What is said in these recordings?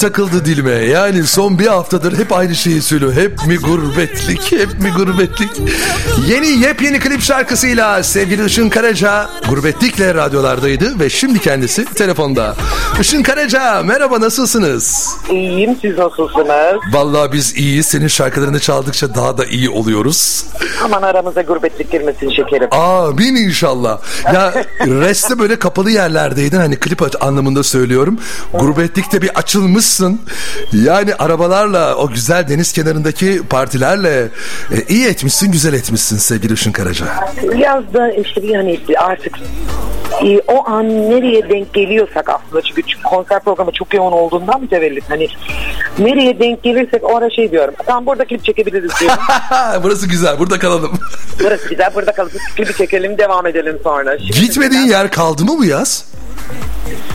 takıldı dilime. Yani son bir haftadır hep aynı şeyi söylüyor. Hep mi gurbetlik, hep mi gurbetlik. Yeni yepyeni klip şarkısıyla sevgili Işın Karaca gurbetlikle radyolardaydı ve şimdi kendisi telefonda. Işın Karaca merhaba nasılsınız? İyiyim siz nasılsınız? Vallahi biz iyiyiz. Senin şarkılarını çaldıkça daha da iyi oluyoruz. Aman aramıza gurbetlik girmesin şekerim. Amin inşallah. Ya reste böyle kapalı yerlerdeydin hani klip anlamında söylüyorum. Gurbetlikte bir açılmışsın. Yani arabalarla o güzel deniz kenarındaki partilerle e, iyi etmişsin güzel etmişsin sevgili Işın Karaca. Biraz da işte hani artık e, o an nereye denk geliyorsak aslında çünkü çünkü konser programı çok yoğun olduğundan mütevellit hani nereye denk gelirsek o ara şey diyorum tam burada klip çekebiliriz diyorum. Burası güzel burada kalalım. Burası güzel burada kalıp klibi çekelim devam edelim sonra. Şimdi Gitmediğin yer kaldı mı bu yaz?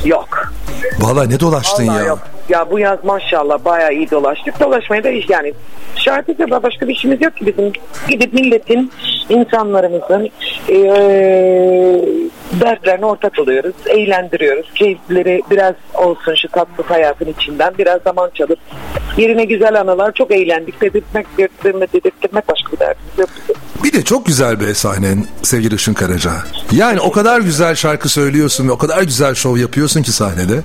Yok. Vallahi ne dolaştın Vallahi ya. yok. Ya bu yaz maşallah bayağı iyi dolaştık. Dolaşmaya da iş yani şarkıda da başka bir işimiz yok ki bizim. Gidip milletin, insanlarımızın eee dertlerine ortak oluyoruz. Eğlendiriyoruz. Keyifleri biraz olsun şu tatlı hayatın içinden. Biraz zaman çalıp yerine güzel anılar. Çok eğlendik. Dedirtmek, dedirtmek, dedirtmek başka bir derdimiz yok. bizim. Bir de çok güzel bir sahnen sevgili Işın Karaca. Yani o kadar güzel şarkı söylüyorsun ve o kadar güzel şov yapıyorsun ki sahnede.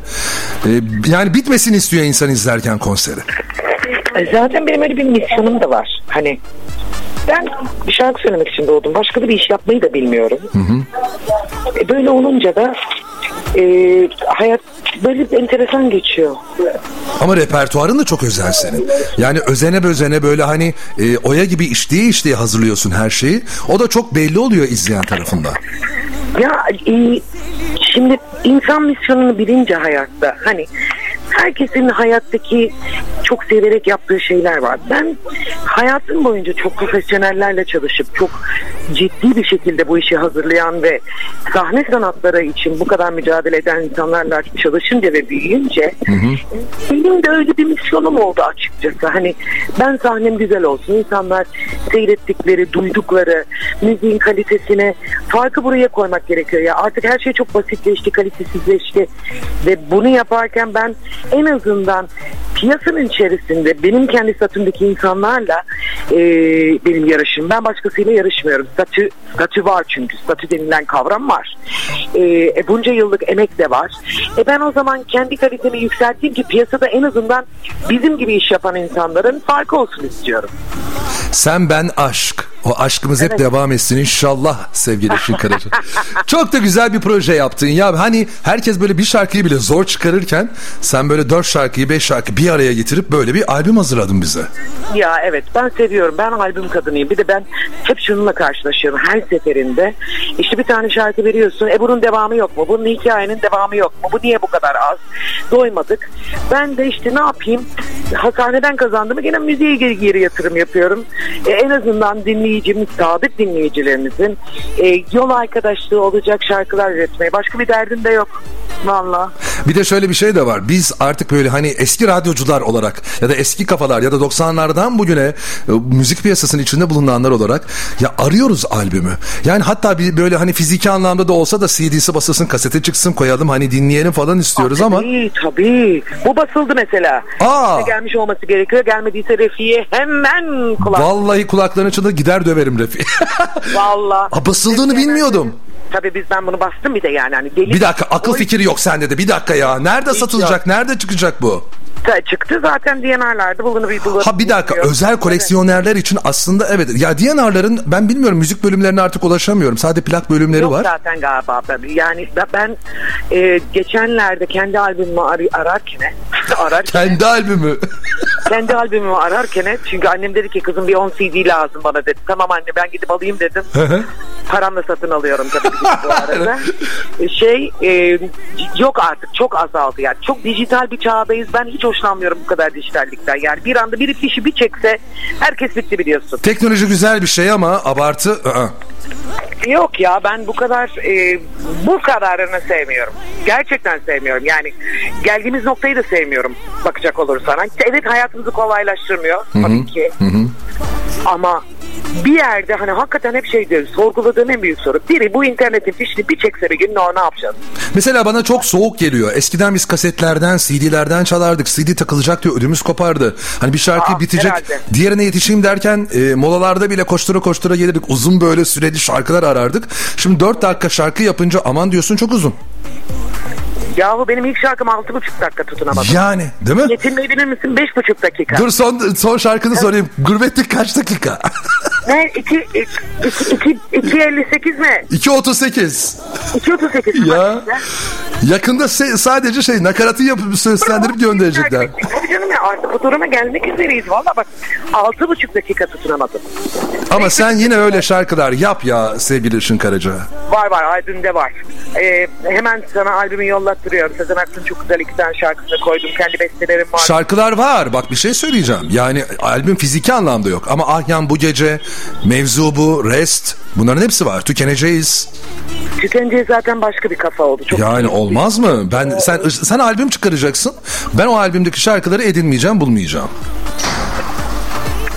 Ee, yani bitmesini istiyor insan izlerken konseri. E, Zaten benim öyle bir misyonum da var. Hani ben bir şarkı söylemek için doğdum. Başka da bir iş yapmayı da bilmiyorum. E, böyle olunca da e, hayat böyle bir enteresan geçiyor. Ama repertuarın da çok özel senin. Yani özene bözene böyle hani e, oya gibi işleye işleye hazırlıyorsun her şeyi. O da çok belli oluyor izleyen tarafından. Ya e, şimdi insan misyonunu bilince hayatta hani herkesin hayattaki çok severek yaptığı şeyler var. Ben hayatım boyunca çok profesyonellerle çalışıp çok ciddi bir şekilde bu işi hazırlayan ve sahne sanatları için bu kadar mücadele eden insanlarla çalışınca ve büyüyünce benim de öyle bir misyonum oldu açıkçası. Hani ben sahnem güzel olsun. insanlar seyrettikleri, duydukları müziğin kalitesine farkı buraya koymak gerekiyor. Ya artık her şey çok basitleşti, kalitesizleşti ve bunu yaparken ben en azından piyasanın içerisinde benim kendi statümdeki insanlarla e, benim yarışım. Ben başkasıyla yarışmıyorum. Statü, statü var çünkü. Statü denilen kavram var. E, e, bunca yıllık emek de var. E ben o zaman kendi kalitemi yükselteyim ki piyasada en azından bizim gibi iş yapan insanların farkı olsun istiyorum. Sen ben aşk. O aşkımız hep devam etsin inşallah sevgili Işın Karaca. Çok da güzel bir proje yaptın ya. Hani herkes böyle bir şarkıyı bile zor çıkarırken sen böyle dört şarkıyı beş şarkı bir araya getirip böyle bir albüm hazırladın bize. Ya evet ben seviyorum. Ben albüm kadınıyım. Bir de ben hep şununla karşılaşıyorum her seferinde. İşte bir tane şarkı veriyorsun. E bunun devamı yok mu? Bunun hikayenin devamı yok mu? Bu niye bu kadar az? Doymadık. Ben de işte ne yapayım? Hastaneden kazandığımı gene müziğe geri, yatırım yapıyorum. E, en azından dinleyicimiz, sadık dinleyicilerimizin e, yol arkadaşlığı olacak şarkılar üretmeye. Başka bir derdim de yok. Valla. Bir de şöyle bir şey de var. Biz artık böyle hani eski radyocular olarak ya da eski kafalar ya da 90'lardan bugüne e, müzik piyasasının içinde bulunanlar olarak ya arıyoruz albümü. Yani hatta bir böyle hani fiziki anlamda da olsa da CD'si basılsın, kasete çıksın koyalım hani dinleyelim falan istiyoruz ama Tabii tabii. Bu basıldı mesela. Aa. İşte gelmiş olması gerekiyor. Gelmediyse Refi'ye hemen kulak. vallahi kulaklarını çınır gider döverim Refi. Valla. Aa, basıldığını bilmiyordum. Tabii biz ben bunu bastım bir de yani. Hani deli Bir dakika akıl Oy, fikri yok sende de. Bir dakika ya. Nerede satılacak? Nerede çıkacak bu? Da çıktı. Zaten DNR'larda bulunu. Ha bir dakika özel koleksiyonerler için aslında evet. Ya DNR'ların ben bilmiyorum müzik bölümlerine artık ulaşamıyorum. Sadece plak bölümleri Yok var. zaten galiba. Yani ben, ben e, geçenlerde kendi albümümü ar- ararken ararken Kendi albümü. kendi albümümü ararken çünkü annem dedi ki kızım bir 10 CD lazım bana dedi. Tamam anne ben gidip alayım dedim. Paramla satın alıyorum tabii ki bu arada. şey e, yok artık çok azaldı yani. Çok dijital bir çağdayız. Ben hiç hoşlanmıyorum bu kadar dijitallikten. Yani bir anda biri fişi bir çekse herkes bitti biliyorsun. Teknoloji güzel bir şey ama abartı. ı-ı. Yok ya ben bu kadar e, bu kadarını sevmiyorum. Gerçekten sevmiyorum. Yani geldiğimiz noktayı da sevmiyorum bakacak olursan. Evet hayatımızı kolaylaştırmıyor tabii ki. Ama bir yerde hani hakikaten hep şey diyoruz. Sorguladığım en büyük soru. Biri bu internetin fişini bir çekse bir gün ne, ne yapacağız? Mesela bana çok soğuk geliyor. Eskiden biz kasetlerden, CD'lerden çalardık. CD takılacak diye ödümüz kopardı. Hani bir şarkı Aa, bitecek. herhalde. Diğerine yetişeyim derken e, molalarda bile koştura koştura gelirdik. Uzun böyle süreli şarkılar arardık. Şimdi 4 dakika şarkı yapınca aman diyorsun çok uzun. Yahu benim ilk şarkım 6,5 dakika tutunamadım. Yani değil mi? Yetinmeyi bilir misin? 5,5 dakika. Dur son son şarkını sorayım. Gurbetlik kaç dakika? Ne? 2 2 2.58 mi? 2.38. 2.38 mi? Ya. Yakında se- sadece şey nakaratı yapıp seslendirip gönderecekler. Tabii canım ya artık bu duruma gelmek üzereyiz. Valla bak 6,5 dakika tutunamadım. Ama sen yine öyle şarkılar yap ya sevgili Işın Karaca. Var var albümde var. Ee, hemen sana albümü yollattırıyorum. Sezen Aksu'nun çok güzel iki tane şarkısını koydum. Kendi bestelerim var. Şarkılar var. Bak bir şey söyleyeceğim. Yani albüm fiziki anlamda yok. Ama Ahyan bu gece, Mevzu bu, Rest bunların hepsi var. Tükeneceğiz. Tükeneceği zaten başka bir kafa oldu. Çok Yani olmaz mı? Ben sen sen albüm çıkaracaksın. Ben o albümdeki şarkıları edinmeyeceğim, bulmayacağım.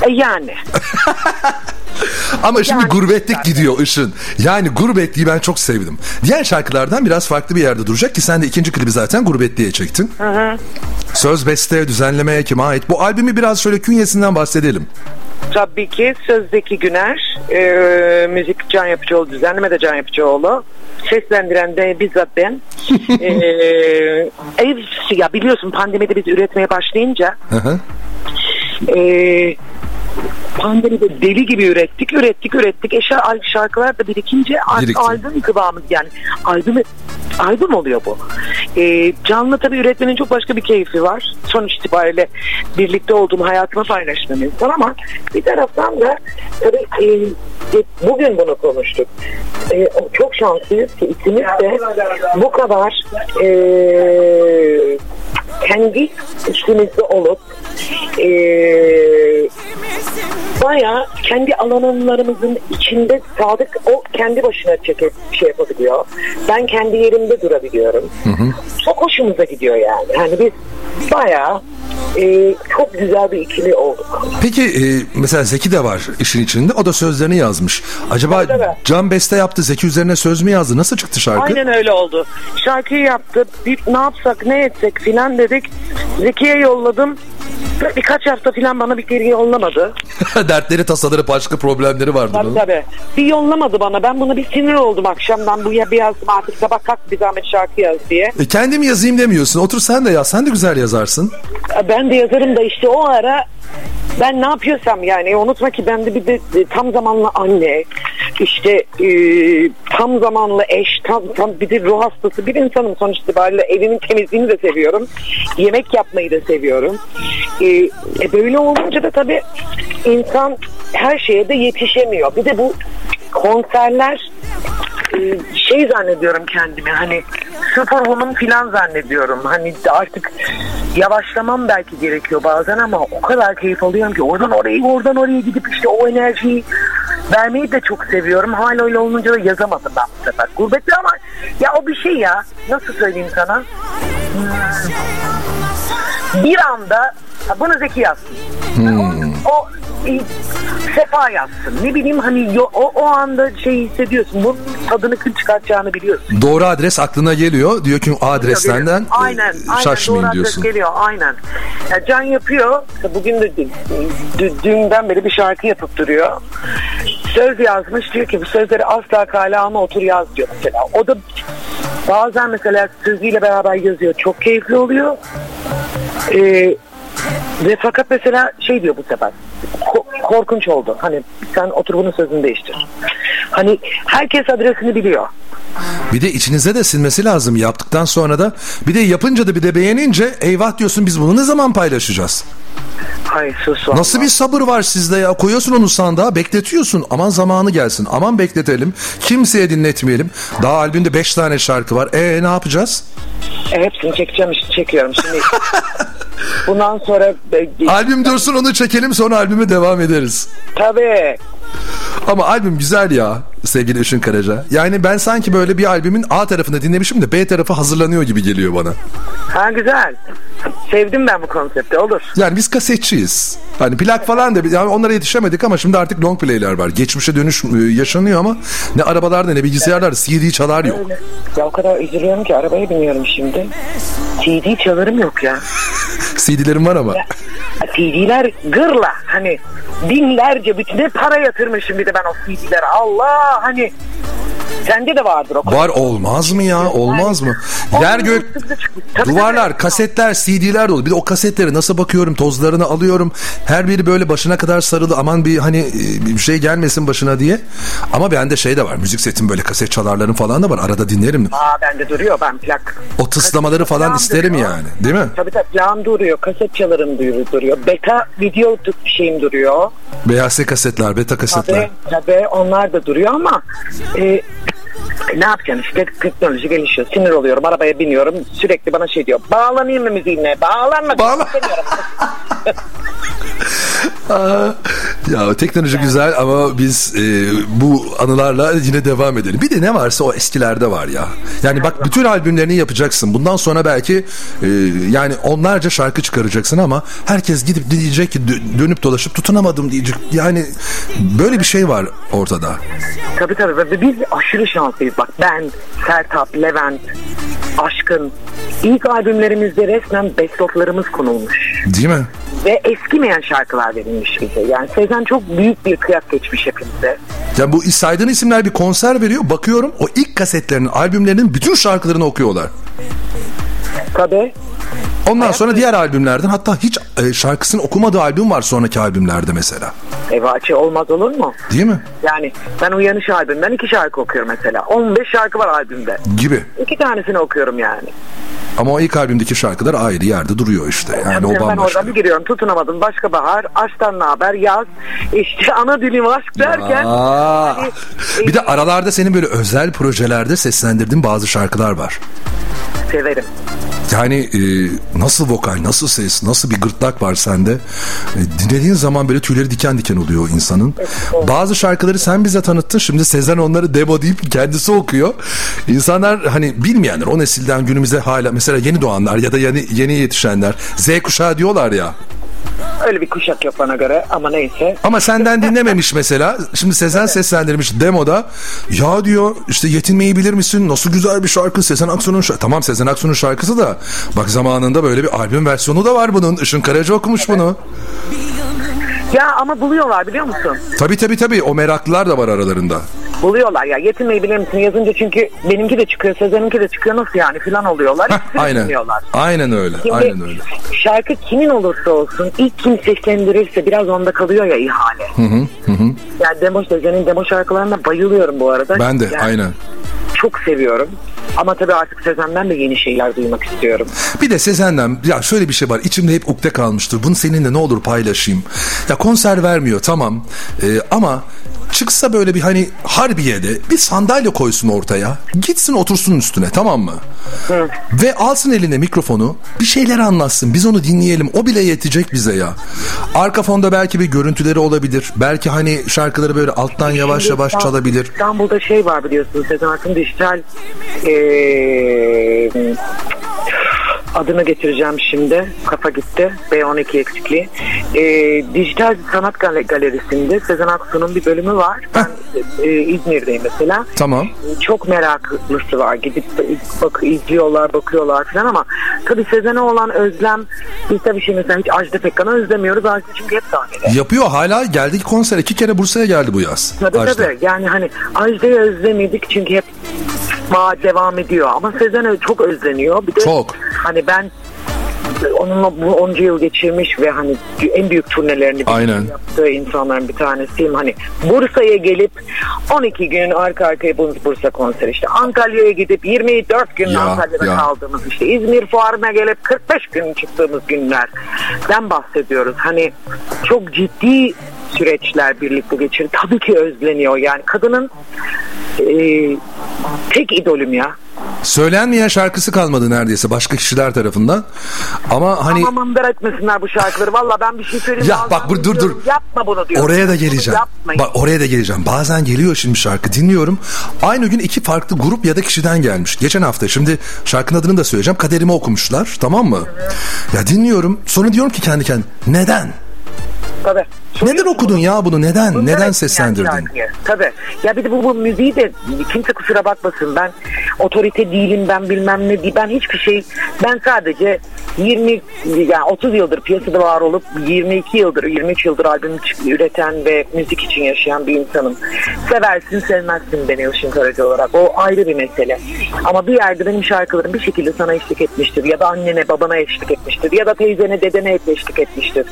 E, yani. Ama şimdi Yani- gurbetlik gidiyor Işın. Yani gurbetliği ben çok sevdim. Diğer şarkılardan biraz farklı bir yerde duracak ki sen de ikinci klibi zaten gurbetliğe çektin. Söz, beste, düzenlemeye kime ait? Bu albümü biraz şöyle künyesinden bahsedelim. Tabii ki Sözdeki Güner, e, müzik Can Yapıcıoğlu, düzenleme de Can Yapıcıoğlu. Seslendiren de bizzat ben. e, ev, ya biliyorsun pandemide biz üretmeye başlayınca Hı hı. e, pandemide deli gibi ürettik, ürettik, ürettik. E, şar- şarkılar da birikince Birikti. albüm kıvamı yani albüm albüm oluyor bu. E, canlı tabii üretmenin çok başka bir keyfi var. Sonuç itibariyle birlikte olduğum hayatımı paylaştığım insan ama bir taraftan da tabii e, e, bugün bunu konuştuk. E, çok şanslıyız ki ikimiz de bu kadar e, kendi içimizde olup e, baya kendi alanlarımızın içinde sadık o kendi başına çekip şey yapabiliyor. Ben kendi yerimde durabiliyorum. Çok hoşumuza gidiyor yani. Hani biz baya e, çok güzel bir ikili olduk. Peki e, mesela Zeki de var işin içinde. O da sözlerini yazmış. Acaba tabii. Can Beste yaptı. Zeki üzerine söz mü yazdı? Nasıl çıktı şarkı? Aynen öyle oldu. Şarkıyı yaptı. Bir, ne yapsak ne etsek filan dedik. Zeki'ye yolladım. Birkaç hafta filan bana bir geri yollamadı. Dertleri, tasaları, başka problemleri vardı. Tabii onun. tabii. Bir yollamadı bana. Ben buna bir sinir oldum akşamdan. Bu ya bir yazdım artık sabah kalk bir zahmet şarkı yaz diye. E, kendim yazayım demiyorsun. Otur sen de yaz. Sen de güzel yazarsın. Ben de yazarım da işte o ara ben ne yapıyorsam yani unutma ki ben de bir de e, tam zamanlı anne işte e, tam zamanlı eş tam, tam bir de ruh hastası bir insanım sonuç itibariyle evimin temizliğini de seviyorum yemek yapmayı da seviyorum e, e, böyle olunca da tabii insan her şeye de yetişemiyor bir de bu konserler e, şey zannediyorum kendimi hani honum filan zannediyorum. Hani artık yavaşlamam belki gerekiyor bazen ama o kadar keyif alıyorum ki oradan oraya oradan oraya gidip işte o enerjiyi vermeyi de çok seviyorum. Hala öyle olunca da yazamadım ben bu sefer. Gurbette ama ya o bir şey ya. Nasıl söyleyeyim sana? Hmm. Bir anda ha, bunu Zeki yazsın. O e, Sefa yazsın. Ne bileyim hani yo- o, o anda şey hissediyorsun. Bunun tadını kim çıkartacağını biliyorsun. Doğru adres aklına geliyor. Diyor ki o adres senden e, aynen, aynen şaşmayın doğru adres diyorsun. geliyor aynen. Ya Can yapıyor. Bugün de dü- dü- dünden beri bir şarkı yapıp duruyor. Söz yazmış diyor ki bu sözleri asla kale alma otur yaz diyor mesela. O da bazen mesela sözüyle beraber yazıyor. Çok keyifli oluyor. Ee, ve fakat mesela şey diyor bu sefer. ko- korkunç oldu. Hani sen otur bunun sözünü değiştir. Hani herkes adresini biliyor. Bir de içinize de sinmesi lazım yaptıktan sonra da. Bir de yapınca da bir de beğenince eyvah diyorsun biz bunu ne zaman paylaşacağız? Ay sus Nasıl vallahi. bir sabır var sizde ya? Koyuyorsun onu sandığa bekletiyorsun. Aman zamanı gelsin. Aman bekletelim. Kimseye dinletmeyelim. Daha albümde 5 tane şarkı var. E ne yapacağız? E, hepsini çekeceğim işte çekiyorum şimdi. Bundan sonra Albüm dursun onu çekelim sonra albüme devam ederiz. tabii Ama albüm güzel ya sevgili Işın Karaca. Yani ben sanki böyle bir albümün A tarafını dinlemişim de B tarafı hazırlanıyor gibi geliyor bana. ha güzel. Sevdim ben bu konsepti olur. Yani biz kasetçiyiz. Hani plak falan da yani onlara yetişemedik ama şimdi artık long play'ler var. Geçmişe dönüş e, yaşanıyor ama ne arabalarda ne bilgisayarlarda CD çalar yok. Ya o kadar üzülüyorum ki arabaya biniyorum şimdi. CD çalarım yok ya. CD'lerim var ama. CD'ler gırla hani binlerce bütün ne para yatırmışım bir de ben o CD'lere Allah hani sende de vardır o Var olmaz mı ya? Olmaz mı? Yer gök duvarlar, kasetler, CD'ler dolu. Bir de o kasetlere nasıl bakıyorum, tozlarını alıyorum. Her biri böyle başına kadar sarılı. Aman bir hani e, bir şey gelmesin başına diye. Ama bende şey de var. Müzik setim böyle kaset çalarlarım falan da var. Arada dinlerim. Aa bende duruyor ben plak. O tıslamaları falan Plağım isterim duruyor. yani. Değil mi? Tabii tabii plağım duruyor, kaset çalarım duruyor. Beta video şeyim duruyor. BHS kasetler, beta kasetler. Tabii, tabii onlar da duruyor ama e, ne yapacaksın işte teknoloji gelişiyor. Sinir oluyorum arabaya biniyorum sürekli bana şey diyor. Bağlanayım mı müziğine? Bağlanma. Bağla. ya teknoloji güzel ama biz e, bu anılarla yine devam edelim. Bir de ne varsa o eskilerde var ya. Yani bak bütün albümlerini yapacaksın. Bundan sonra belki e, yani onlarca şarkı çıkaracaksın ama herkes gidip diyecek ki dö- dönüp dolaşıp tutunamadım diyecek. Yani böyle bir şey var ortada. Tabii tabii biz aşırı şanslıyız. Bak ben, Sertap, Levent, Aşkın ilk albümlerimizde resmen best of'larımız konulmuş. Değil mi? Ve eskimeyen şarkılar verilmiş bize. Yani Sezen çok büyük bir kıyak geçmiş hepimize. Yani bu saydığın isimler bir konser veriyor. Bakıyorum o ilk kasetlerinin, albümlerinin bütün şarkılarını okuyorlar. Tabii. Ondan sonra diğer albümlerden hatta hiç e, şarkısını okumadığı albüm var sonraki albümlerde mesela. Evaçı olmaz olur mu? Değil mi? Yani ben Uyanış albümünden iki şarkı okuyorum mesela. 15 şarkı var albümde. Gibi. İki tanesini okuyorum yani. Ama o ilk albümdeki şarkılar ayrı yerde duruyor işte. Yani Yani o ben oradan bir giriyorum tutunamadım başka bahar aşktan ne haber yaz işte ana dilim aşk derken hani, Bir de aralarda senin böyle özel projelerde seslendirdiğin bazı şarkılar var. Severim. Yani e, nasıl vokal, nasıl ses, nasıl bir gırtlak var sende. E, dinlediğin zaman böyle tüyleri diken diken oluyor insanın. Bazı şarkıları sen bize tanıttın. Şimdi Sezen onları demo deyip kendisi okuyor. İnsanlar hani bilmeyenler o nesilden günümüze hala mesela yeni doğanlar ya da yeni, yeni yetişenler Z kuşağı diyorlar ya. Öyle bir kuşak yok bana göre ama neyse. Ama senden dinlememiş mesela. Şimdi Sezen seslendirmiş demoda. Ya diyor işte yetinmeyi bilir misin? Nasıl güzel bir şarkı Sezen Aksu'nun şarkısı. Tamam Sezen Aksu'nun şarkısı da. Bak zamanında böyle bir albüm versiyonu da var bunun. Işın Karaca okumuş bunu. Ya ama buluyorlar biliyor musun? Tabii tabii tabii o meraklılar da var aralarında. Buluyorlar ya yetinmeyi bilir misin yazınca çünkü benimki de çıkıyor Sezen'inki de çıkıyor nasıl yani filan oluyorlar. İkisini aynen. Aynen öyle. Şimdi Aynen öyle. şarkı kimin olursa olsun ilk kim seslendirirse biraz onda kalıyor ya ihale. Yani demo Sezen'in demo şarkılarına bayılıyorum bu arada. Ben de Yani aynen. Çok seviyorum. Ama tabii artık Sezen'den de yeni şeyler duymak istiyorum. Bir de Sezen'den ya şöyle bir şey var içimde hep ukde kalmıştır. Bunu seninle ne olur paylaşayım. Ya konser vermiyor tamam Ee, ama çıksa böyle bir hani Harbiye'de bir sandalye koysun ortaya. Gitsin otursun üstüne tamam mı? Ve alsın eline mikrofonu bir şeyler anlatsın. Biz onu dinleyelim. O bile yetecek bize ya. Arka fonda belki bir görüntüleri olabilir. Belki hani şarkıları böyle alttan yavaş Şimdi yavaş İstanbul- çalabilir. İstanbul'da şey var biliyorsunuz Sezen Aksu'nun dijital eee, adını getireceğim şimdi. Kafa gitti. B12 eksikliği. Eee, dijital sanat gal- galerisinde Sezen Aksu'nun bir bölümü var. Ben eee, İzmir'deyim mesela. Tamam. Çok meraklısı var. Gidip bak izliyorlar, bakıyorlar falan ama tabii Sezen'e olan özlem biz tabii şimdi mesela hiç Ajda Pekkan'ı özlemiyoruz. Ajda çünkü hep sahnede. Yapıyor hala geldik konser. iki kere Bursa'ya geldi bu yaz. Tabii Ajda. tabii. Yani hani Ajda'yı özlemedik çünkü hep ma devam ediyor. Ama Sezen çok özleniyor. Bir de Çok. hani ben onunla bu 10 yıl geçirmiş ve hani en büyük turnelerini Aynen. yaptığı insanların bir tanesiyim. Hani Bursa'ya gelip 12 gün arka arkaya Burs- Bursa konseri işte Antalya'ya gidip 24 gün Ya, Antalya'da ya. kaldığımız işte İzmir fuarına gelip 45 gün çıktığımız günlerden bahsediyoruz. Hani çok ciddi süreçler birlikte geçirdi. Tabii ki özleniyor yani kadının e, tek idolüm ya. Söylenmeyen şarkısı kalmadı neredeyse başka kişiler tarafından. Ama hani Ama mandar etmesinler bu şarkıları. Valla ben bir şey söyleyeyim. Ya bak dur, dur, dur. Yapma bunu diyorum. Oraya da geleceğim. Yapmayın. Bak oraya da geleceğim. Bazen geliyor şimdi şarkı dinliyorum. Aynı gün iki farklı grup ya da kişiden gelmiş. Geçen hafta şimdi şarkının adını da söyleyeceğim. Kaderimi okumuşlar tamam mı? Ya dinliyorum. Sonra diyorum ki kendi kendime neden? Tabii. Neden okudun ya bunu? Neden? Bunlar Neden yani seslendirdin? şarkıyı. Tabii. Ya bir de bu, bu müziği de kimse kusura bakmasın. Ben otorite değilim ben bilmem ne değil. Ben hiçbir şey ben sadece 20 yani 30 yıldır piyasada var olup 22 yıldır 23 yıldır albüm üreten ve müzik için yaşayan bir insanım. Seversin sevmezsin beni Işın Karaca olarak. O ayrı bir mesele. Ama bir yerde benim şarkılarım bir şekilde sana eşlik etmiştir. Ya da annene babana eşlik etmiştir. Ya da teyzene dedene eşlik etmiştir.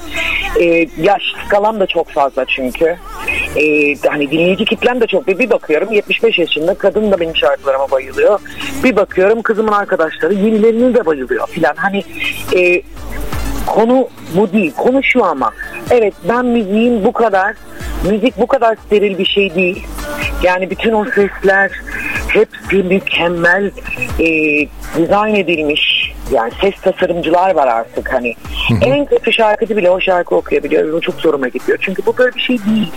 Ee, yaş skalam da çok fazla çünkü. Ee, hani dinleyici kitlem de çok. Bir, bir bakıyorum 75 yaşında kadın da benim şarkılarıma bayılıyor. Bir bakıyorum kızımın arkadaşları yenilerine de bayılıyor filan. Hani e, konu bu değil. Konu şu ama. Evet ben müziğin bu kadar müzik bu kadar steril bir şey değil. Yani bütün o sesler hepsi mükemmel e, dizayn edilmiş. Yani ses tasarımcılar var artık hani. En kötü şarkıcı bile o şarkı okuyabiliyor bu çok zoruma gidiyor. Çünkü bu böyle bir şey değil.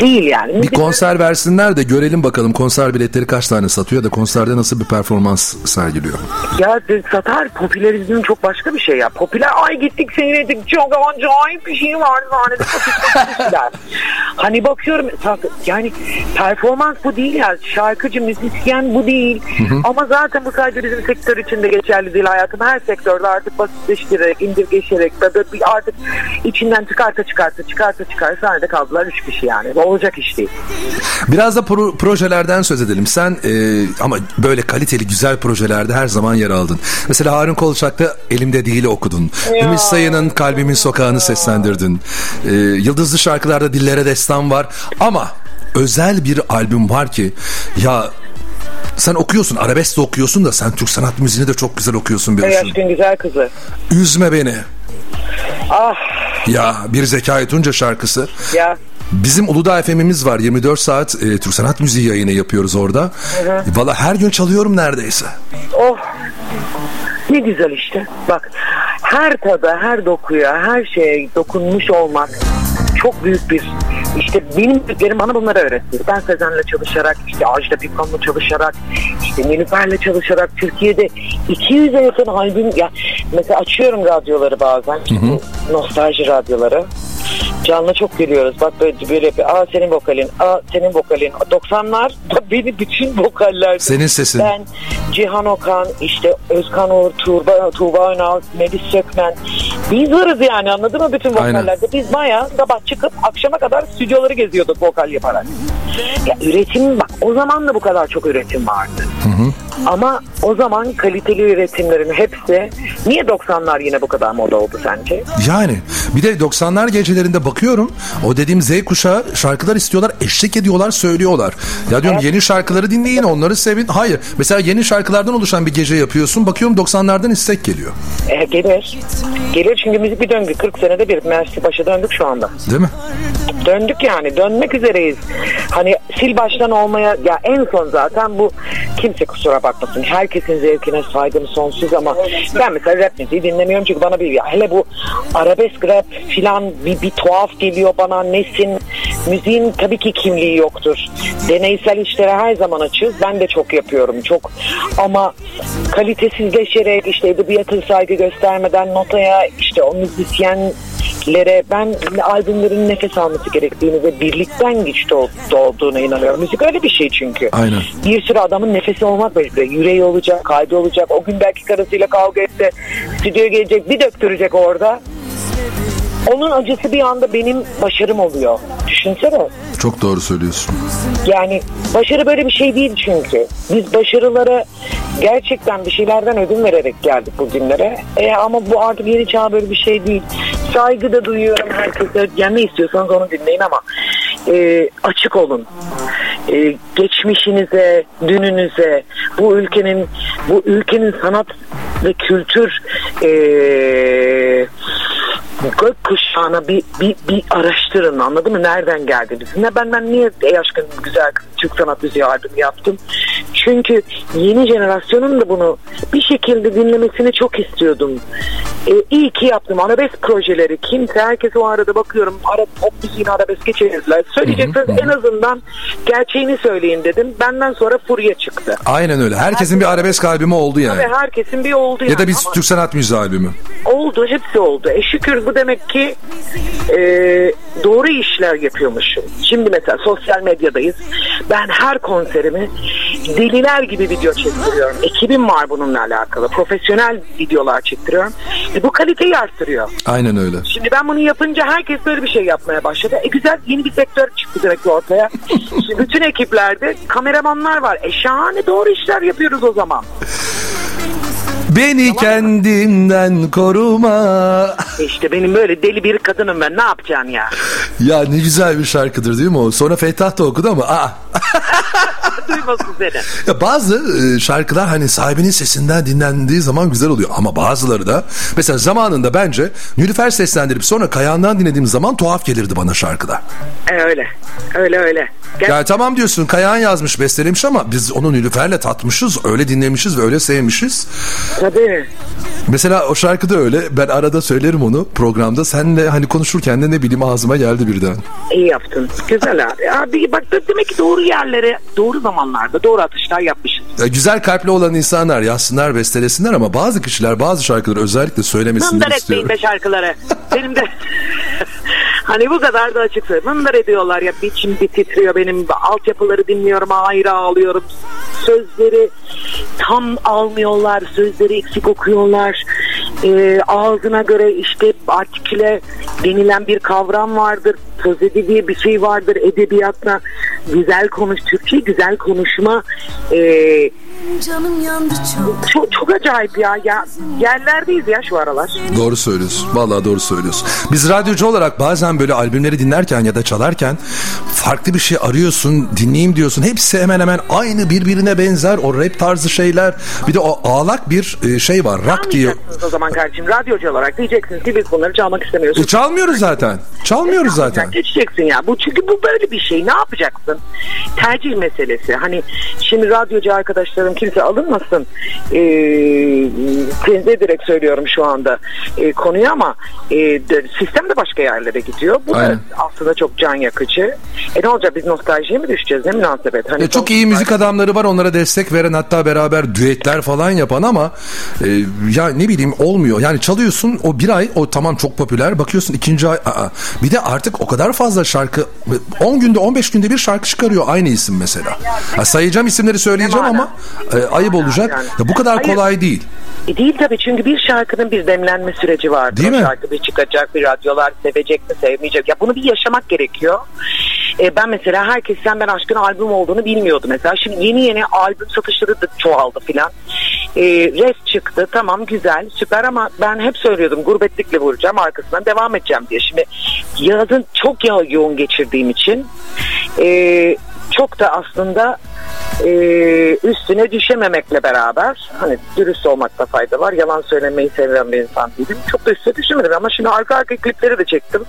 Değil yani. Bir konser versinler de görelim bakalım konser biletleri kaç tane satıyor da konserde nasıl bir performans sergiliyor. Ya satar popülerizm çok başka bir şey ya. Popüler ay gittik seyrettik çok acayip bir şey var sahnede popüler. hani bakıyorum yani performans bu değil ya. Şarkıcı, müzisyen bu değil. Ama zaten bu sadece bizim sektör için de geçerli değil hayatım. Her sektörde artık basitleştirerek, indirgeşerek artık içinden çıkarta çıkarta çıkarta çıkarta sahnede kaldılar üç kişi yani. Bu olacak iş değil. Biraz da pro- projelerden söz edelim. Sen e, ama böyle kaliteli güzel projelerde her zaman yer aldın. Mesela Harun Kolçak'ta Elimde Değil'i okudun. Ümit Sayın'ın Kalbimin Sokağı'nı seslendirdin. E, Yıldızlı şarkılarda Dillere Destan var. Ama özel bir albüm var ki ya sen okuyorsun arabesk de okuyorsun da sen Türk sanat müziğini de çok güzel okuyorsun bir Ey aşkın güzel kızı. Üzme beni. Ah Ya bir Zekai Tunca şarkısı. ya. Bizim Uludağ FM'imiz var. 24 saat e, Türk sanat müziği yayını yapıyoruz orada. Valla her gün çalıyorum neredeyse. Oh ne güzel işte. Bak her tada, her dokuya, her şeye dokunmuş olmak çok büyük bir işte benim büyüklerim bana bunları öğretti. Ben Sezen'le çalışarak, işte Ajda Pekkan'la çalışarak, işte Nilüfer'le çalışarak Türkiye'de 200'e yakın albüm ya mesela açıyorum radyoları bazen. işte Nostalji radyoları. Canlı çok gülüyoruz. Bak böyle, böyle yapıyor. Aa senin vokalin, aa senin vokalin. 90'lar da beni bütün vokaller. Senin sesin. Ben Cihan Okan, işte Özkan Uğur, Tuğba, Tuğba Önal, Melis Sökmen. Biz varız yani anladın mı bütün Aynen. vokallerde? Biz bayağı sabah çıkıp akşama kadar stüdyoları geziyorduk vokal yaparak. Ya üretim bak o zaman da bu kadar çok üretim vardı. Ama o zaman kaliteli üretimlerin hepsi niye 90'lar yine bu kadar moda oldu sence? Yani bir de 90'lar gecelerinde bakıyorum o dediğim Z kuşağı şarkılar istiyorlar eşlik ediyorlar söylüyorlar. Ya diyorum yeni şarkıları dinleyin onları sevin. Hayır mesela yeni şarkılardan oluşan bir gece yapıyorsun bakıyorum 90'lardan istek geliyor. E, gelir. Gelir çünkü müzik bir döngü. 40 senede bir. Mersi başa döndük şu anda. Değil mi? Döndük yani dönmek üzereyiz. Hani sil baştan olmaya ya en son zaten bu kimse kusura bakmasın. Herkesin zevkine saygım sonsuz ama ben mesela rap müziği dinlemiyorum çünkü bana bir hele bu arabesk rap filan bir, bir tuhaf geliyor bana nesin müziğin tabii ki kimliği yoktur. Deneysel işlere her zaman açığız. Ben de çok yapıyorum çok ama kalitesizleşerek işte edebiyata saygı göstermeden notaya işte o müzisyenlere ben albümlerin nefes alması gerektiğini ve birlikten güç doğ- doğduğuna inanıyorum. Müzik öyle bir şey çünkü. Aynen. Bir sürü adamın nefesi olmak mecbur. Yüreği olacak, kalbi olacak. O gün belki karısıyla kavga etti. Stüdyoya gelecek, bir döktürecek orada. Onun acısı bir anda benim başarım oluyor. Düşünsene. Çok doğru söylüyorsun. Yani başarı böyle bir şey değil çünkü. Biz başarılara gerçekten bir şeylerden ödün vererek geldik bugünlere. E, ama bu artık yeni çağ böyle bir şey değil. Saygı da duyuyorum herkese. Yani ne istiyorsanız onu dinleyin ama e, açık olun. E, geçmişinize, dününüze, bu ülkenin bu ülkenin sanat ve kültür e, gök kuşağına bir, bir, bir araştırın anladın mı? Nereden geldi bizim? Ne ben ben niye Ey Aşkın Güzel Kız Türk Sanat Müziği albümü yaptım? Çünkü yeni jenerasyonun da bunu bir şekilde dinlemesini çok istiyordum. Ee, iyi ki yaptım. Arabesk projeleri. Kimse herkes o arada bakıyorum. Arap pop müziğini arabeske çevirdiler. Söyleyeceksiniz en azından gerçeğini söyleyin dedim. Benden sonra furya çıktı. Aynen öyle. Herkesin bir arabesk albümü oldu yani. Ve herkesin bir oldu Ya da yani bir ama- Türk Sanat Müziği albümü. Oldu, hepsi oldu. E şükür bu demek ki e, doğru işler yapıyormuşum. Şimdi mesela sosyal medyadayız. Ben her konserimi deliler gibi video çektiriyorum. Ekibim var bununla alakalı. Profesyonel videolar çektiriyorum. E, bu kaliteyi arttırıyor. Aynen öyle. Şimdi ben bunu yapınca herkes böyle bir şey yapmaya başladı. E güzel yeni bir sektör çıktı demek ki ortaya. Şimdi bütün ekiplerde kameramanlar var. E şahane doğru işler yapıyoruz o zaman. Beni kendimden koruma. E işte benim böyle deli bir kadınım ben ne yapacaksın ya? Ya ne güzel bir şarkıdır değil mi o? Sonra Fettah da okudu ama aa. Duymasın seni. Ya bazı e, şarkılar hani sahibinin sesinden dinlendiği zaman güzel oluyor ama bazıları da mesela zamanında bence Nilüfer seslendirip sonra Kayahan'dan dinlediğim zaman tuhaf gelirdi bana şarkıda. E, öyle. Öyle öyle. Gel- Yani tamam diyorsun Kayahan yazmış bestelemiş ama biz onu Nilüfer'le tatmışız öyle dinlemişiz ve öyle sevmişiz. Tabii. Mesela o şarkı da öyle ben arada söylerim onu programda senle hani konuşurken de ne bileyim ağzıma geldi birden. İyi yaptın. Güzel abi. Abi bak demek ki doğru yerlere, doğru zamanlarda doğru atışlar yapmışız. Ya güzel kalpli olan insanlar yazsınlar bestelesinler ama bazı kişiler bazı şarkıları özellikle söylemesini Mındar istiyorum. be şarkıları. Benim de hani bu kadar da açık söyleyeyim. Mındar ediyorlar ya biçim bir titriyor benim. Altyapıları dinliyorum ayrı ağlıyorum. Sözleri tam almıyorlar. Sözleri eksik okuyorlar. Ee, ağzına göre işte artiküle denilen bir kavram vardır. Sözedi diye bir şey vardır edebiyatta. Güzel konuş, Türkçe güzel konuşma. Ee, Canım yandı çok. çok, çok acayip ya. ya. Yerlerdeyiz ya şu aralar. Doğru söylüyorsun. Vallahi doğru söylüyorsun. Biz radyocu olarak bazen böyle albümleri dinlerken ya da çalarken farklı bir şey arıyorsun, dinleyeyim diyorsun. Hepsi hemen hemen aynı birbirine benzer. O rap tarzı şeyler. Bir de o ağlak bir e, şey var. Rock diye. O zaman kardeşim. Radyocu olarak diyeceksiniz ki biz bunları çalmak E, istemiyoruz. çalmıyoruz zaten. Çalmıyoruz zaten. Geçeceksin ya. Bu çünkü bu böyle bir şey. Ne yapacaksın? Tercih meselesi. Hani şimdi radyocu arkadaşlarım kimse alınmasın. Ee, tenzih direkt söylüyorum şu anda e, konuyu ama e, de- sistem de başka yerlere gidiyor. Bu Aynen. da aslında çok can yakıcı. E ne olacak biz nostaljiye mi düşeceğiz? Ne münasebet? Hani E, çok iyi müzik adamları var onlara destek veren hatta beraber düetler falan yapan ama e, ya ne bileyim olmuyor. Yani çalıyorsun o bir ay o tamam çok popüler bakıyorsun ikinci ay aa. bir de artık o kadar fazla şarkı 10 günde 15 günde bir şarkı çıkarıyor aynı isim mesela. Ha, sayacağım isimleri söyleyeceğim ama e, ayıp olacak. Ya, bu kadar kolay değil. E değil tabii çünkü bir şarkının bir demlenme süreci var. Değil o mi? şarkı bir çıkacak, bir radyolar sevecek mi, sevmeyecek. Ya bunu bir yaşamak gerekiyor. E ben mesela herkes sen ben aşkın albüm olduğunu bilmiyordu mesela. Şimdi yeni yeni albüm satışları da çoğaldı filan. E, res çıktı tamam güzel süper ama ben hep söylüyordum gurbetlikle vuracağım arkasından devam edeceğim diye. Şimdi yazın çok ya yoğun geçirdiğim için e, çok da aslında e, üstüne düşememekle beraber hani dürüst olmakta fayda var. Yalan söylemeyi seven bir insan değilim. Çok da üstüne düşemedim ama şimdi arka arka klipleri de çektim.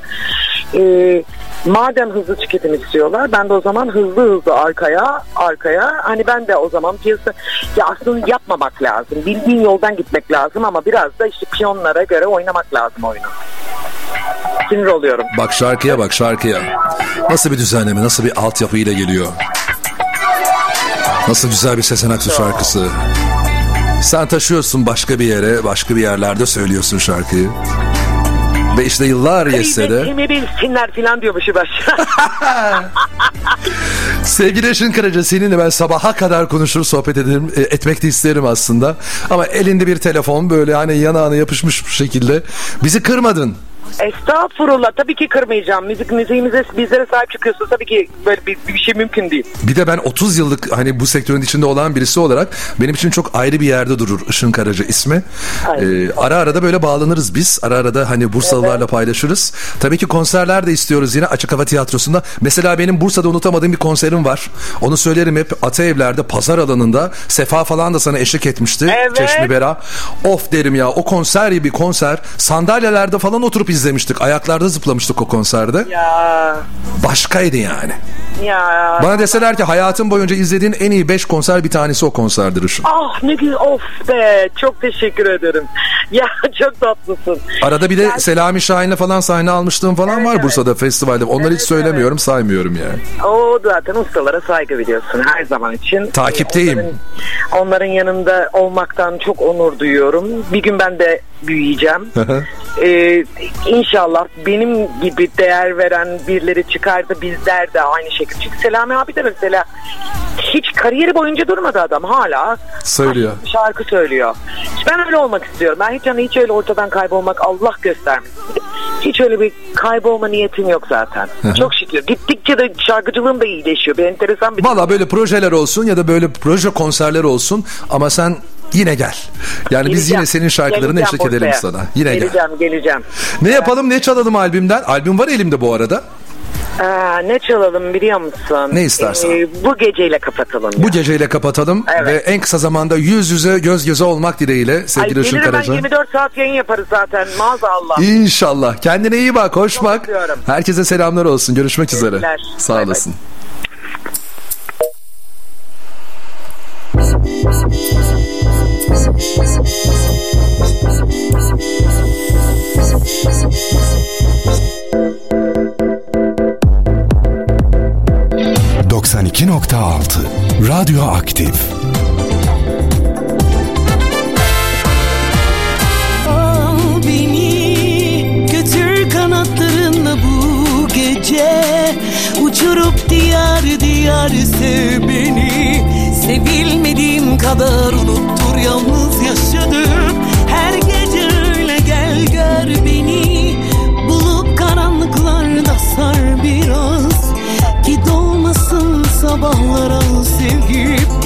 E, madem hızlı tüketim istiyorlar ben de o zaman hızlı hızlı arkaya arkaya hani ben de o zaman piyasa ya aslında yapmamak lazım. Bildiğin yoldan gitmek lazım ama biraz da işte piyonlara göre oynamak lazım oyunu. Sinir oluyorum. Bak şarkıya bak şarkıya. Nasıl bir düzenleme nasıl bir altyapıyla geliyor. Nasıl güzel bir Sezen Aksu şarkısı. Sen taşıyorsun başka bir yere, başka bir yerlerde söylüyorsun şarkıyı. Ve işte yıllar geçse de Kıymetimi bilsinler filan diyormuş baş. sevgili Eşin Karaca seninle ben sabaha kadar konuşur sohbet ederim, e, etmek de isterim aslında. Ama elinde bir telefon böyle hani yanağına yapışmış bir şekilde bizi kırmadın. Estağfurullah. Tabii ki kırmayacağım. Müzik müziğimize bizlere sahip çıkıyorsa tabii ki böyle bir, bir şey mümkün değil. Bir de ben 30 yıllık hani bu sektörün içinde olan birisi olarak benim için çok ayrı bir yerde durur Işın Karaca ismi. Ee, ara ara da böyle bağlanırız biz. Ara ara da hani Bursalılarla paylaşırız. Tabii ki konserler de istiyoruz yine Açık Hava Tiyatrosu'nda. Mesela benim Bursa'da unutamadığım bir konserim var. Onu söylerim hep Ataevler'de pazar alanında. Sefa falan da sana eşlik etmişti. Evet. Çeşmi Bera. Of derim ya o konser gibi konser. Sandalyelerde falan oturup izlemiştik. Ayaklarda zıplamıştık o konserde. Ya Başkaydı yani. ya. Bana deseler ki hayatın boyunca izlediğin en iyi 5 konser bir tanesi o konserdir Işın. Ah ne güzel of be çok teşekkür ederim. Ya çok tatlısın. Arada bir de Selami Şahin'le falan sahne almışlığım falan var evet. Bursa'da festivalde. Onları hiç Evet, söylemiyorum saymıyorum yani. O zaten ustalara saygı biliyorsun her zaman için. Takipteyim. Onların, onların yanında olmaktan çok onur duyuyorum. Bir gün ben de büyüyeceğim. ee, inşallah benim gibi değer veren birileri çıkar da bizler de aynı şekilde. Çünkü Selami abi de mesela hiç kariyeri boyunca durmadı adam hala. Söylüyor. Şarkı söylüyor. Ben öyle olmak istiyorum. Ben hiç hani hiç öyle ortadan kaybolmak Allah göstermesin. Hiç öyle bir kaybolma niyetim yok zaten. Çok şükür. Gittikçe de şarkıcılığım da iyileşiyor. Bir enteresan bir Valla böyle projeler olsun ya da böyle proje konserler olsun ama sen yine gel. Yani biz Geleceğim. yine senin şarkılarını Geleceğim eşlik edelim sana. Yine gel. geleceğim, geleceğim. Ne yapalım ne çalalım albümden? Albüm var elimde bu arada. Ee, ne çalalım biliyor musun? Ne istersen. Ee, bu geceyle kapatalım. Bu ya. geceyle kapatalım Evet. ve en kısa zamanda yüz yüze göz göze olmak dileğiyle Ay, sevgili Işın gelirim ben Karaca. 24 saat yayın yaparız zaten maazallah. İnşallah. Kendine iyi bak, hoş bak. öpüyorum. Herkese selamlar olsun. Görüşmek üzere. Teşekkürler. Sağ Bay bay. Olasın. Radyo Aktif. Al beni götür kanatlarınla bu gece Uçurup diyar diyar sev beni Sevilmediğim kadar sabahlara sevgim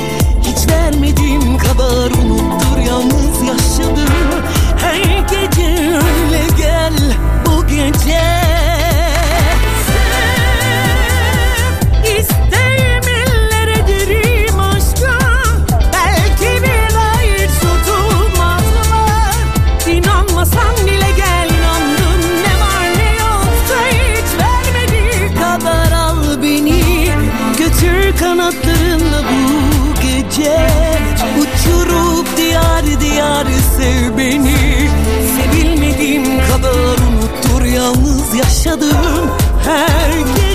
yalnız yaşadım Her gece